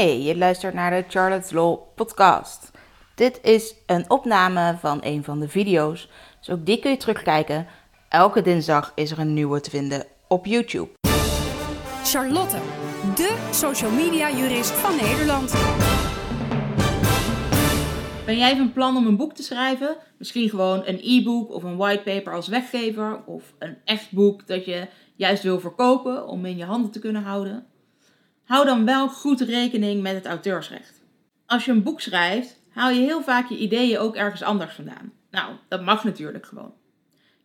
Hey, je luistert naar de Charlotte's Law podcast. Dit is een opname van een van de video's, dus ook die kun je terugkijken. Elke dinsdag is er een nieuwe te vinden op YouTube. Charlotte, de social media jurist van Nederland. Ben jij van plan om een boek te schrijven? Misschien gewoon een e-book of een whitepaper als weggever of een echt boek dat je juist wil verkopen om in je handen te kunnen houden? Hou dan wel goed rekening met het auteursrecht. Als je een boek schrijft, haal je heel vaak je ideeën ook ergens anders vandaan. Nou, dat mag natuurlijk gewoon.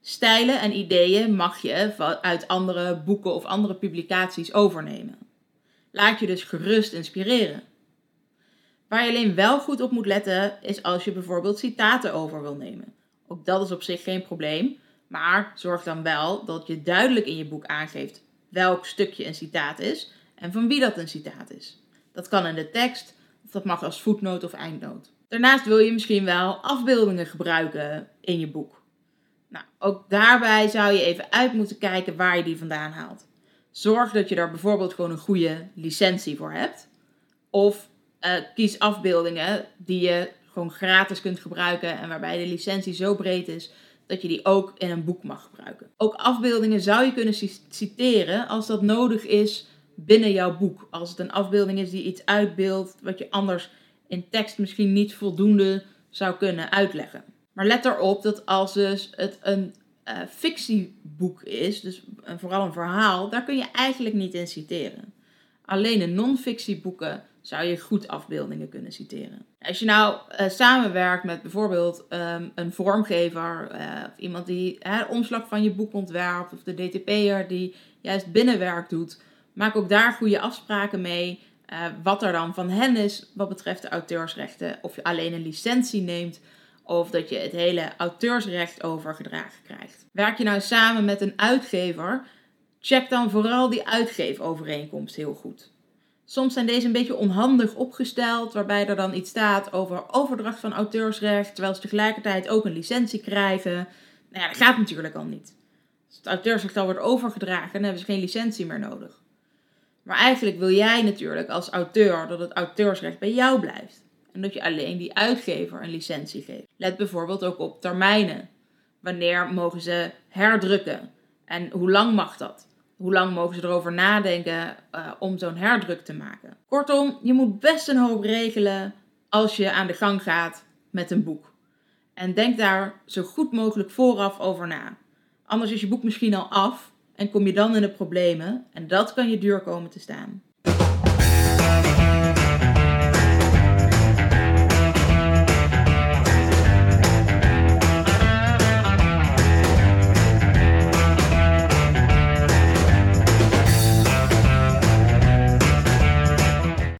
Stijlen en ideeën mag je uit andere boeken of andere publicaties overnemen. Laat je dus gerust inspireren. Waar je alleen wel goed op moet letten is als je bijvoorbeeld citaten over wil nemen. Ook dat is op zich geen probleem, maar zorg dan wel dat je duidelijk in je boek aangeeft welk stukje een citaat is en van wie dat een citaat is. Dat kan in de tekst, of dat mag als voetnoot of eindnoot. Daarnaast wil je misschien wel afbeeldingen gebruiken in je boek. Nou, ook daarbij zou je even uit moeten kijken waar je die vandaan haalt. Zorg dat je daar bijvoorbeeld gewoon een goede licentie voor hebt. Of uh, kies afbeeldingen die je gewoon gratis kunt gebruiken en waarbij de licentie zo breed is dat je die ook in een boek mag gebruiken. Ook afbeeldingen zou je kunnen citeren als dat nodig is binnen jouw boek. Als het een afbeelding is die iets uitbeeldt wat je anders in tekst misschien niet voldoende zou kunnen uitleggen. Maar let erop dat als dus het een uh, fictieboek is, dus vooral een verhaal, daar kun je eigenlijk niet in citeren. Alleen in non-fictieboeken zou je goed afbeeldingen kunnen citeren. Als je nou uh, samenwerkt met bijvoorbeeld um, een vormgever uh, of iemand die de omslag van je boek ontwerpt of de DTP'er die juist binnenwerk doet, maak ook daar goede afspraken mee. Uh, wat er dan van hen is wat betreft de auteursrechten. Of je alleen een licentie neemt of dat je het hele auteursrecht overgedragen krijgt. Werk je nou samen met een uitgever, check dan vooral die uitgeefovereenkomst heel goed. Soms zijn deze een beetje onhandig opgesteld, waarbij er dan iets staat over overdracht van auteursrecht, terwijl ze tegelijkertijd ook een licentie krijgen. Nou ja, dat gaat natuurlijk al niet. Als het auteursrecht al wordt overgedragen, dan hebben ze geen licentie meer nodig. Maar eigenlijk wil jij natuurlijk als auteur dat het auteursrecht bij jou blijft. En dat je alleen die uitgever een licentie geeft. Let bijvoorbeeld ook op termijnen. Wanneer mogen ze herdrukken? En hoe lang mag dat? Hoe lang mogen ze erover nadenken uh, om zo'n herdruk te maken? Kortom, je moet best een hoop regelen als je aan de gang gaat met een boek. En denk daar zo goed mogelijk vooraf over na. Anders is je boek misschien al af en kom je dan in de problemen en dat kan je duur komen te staan.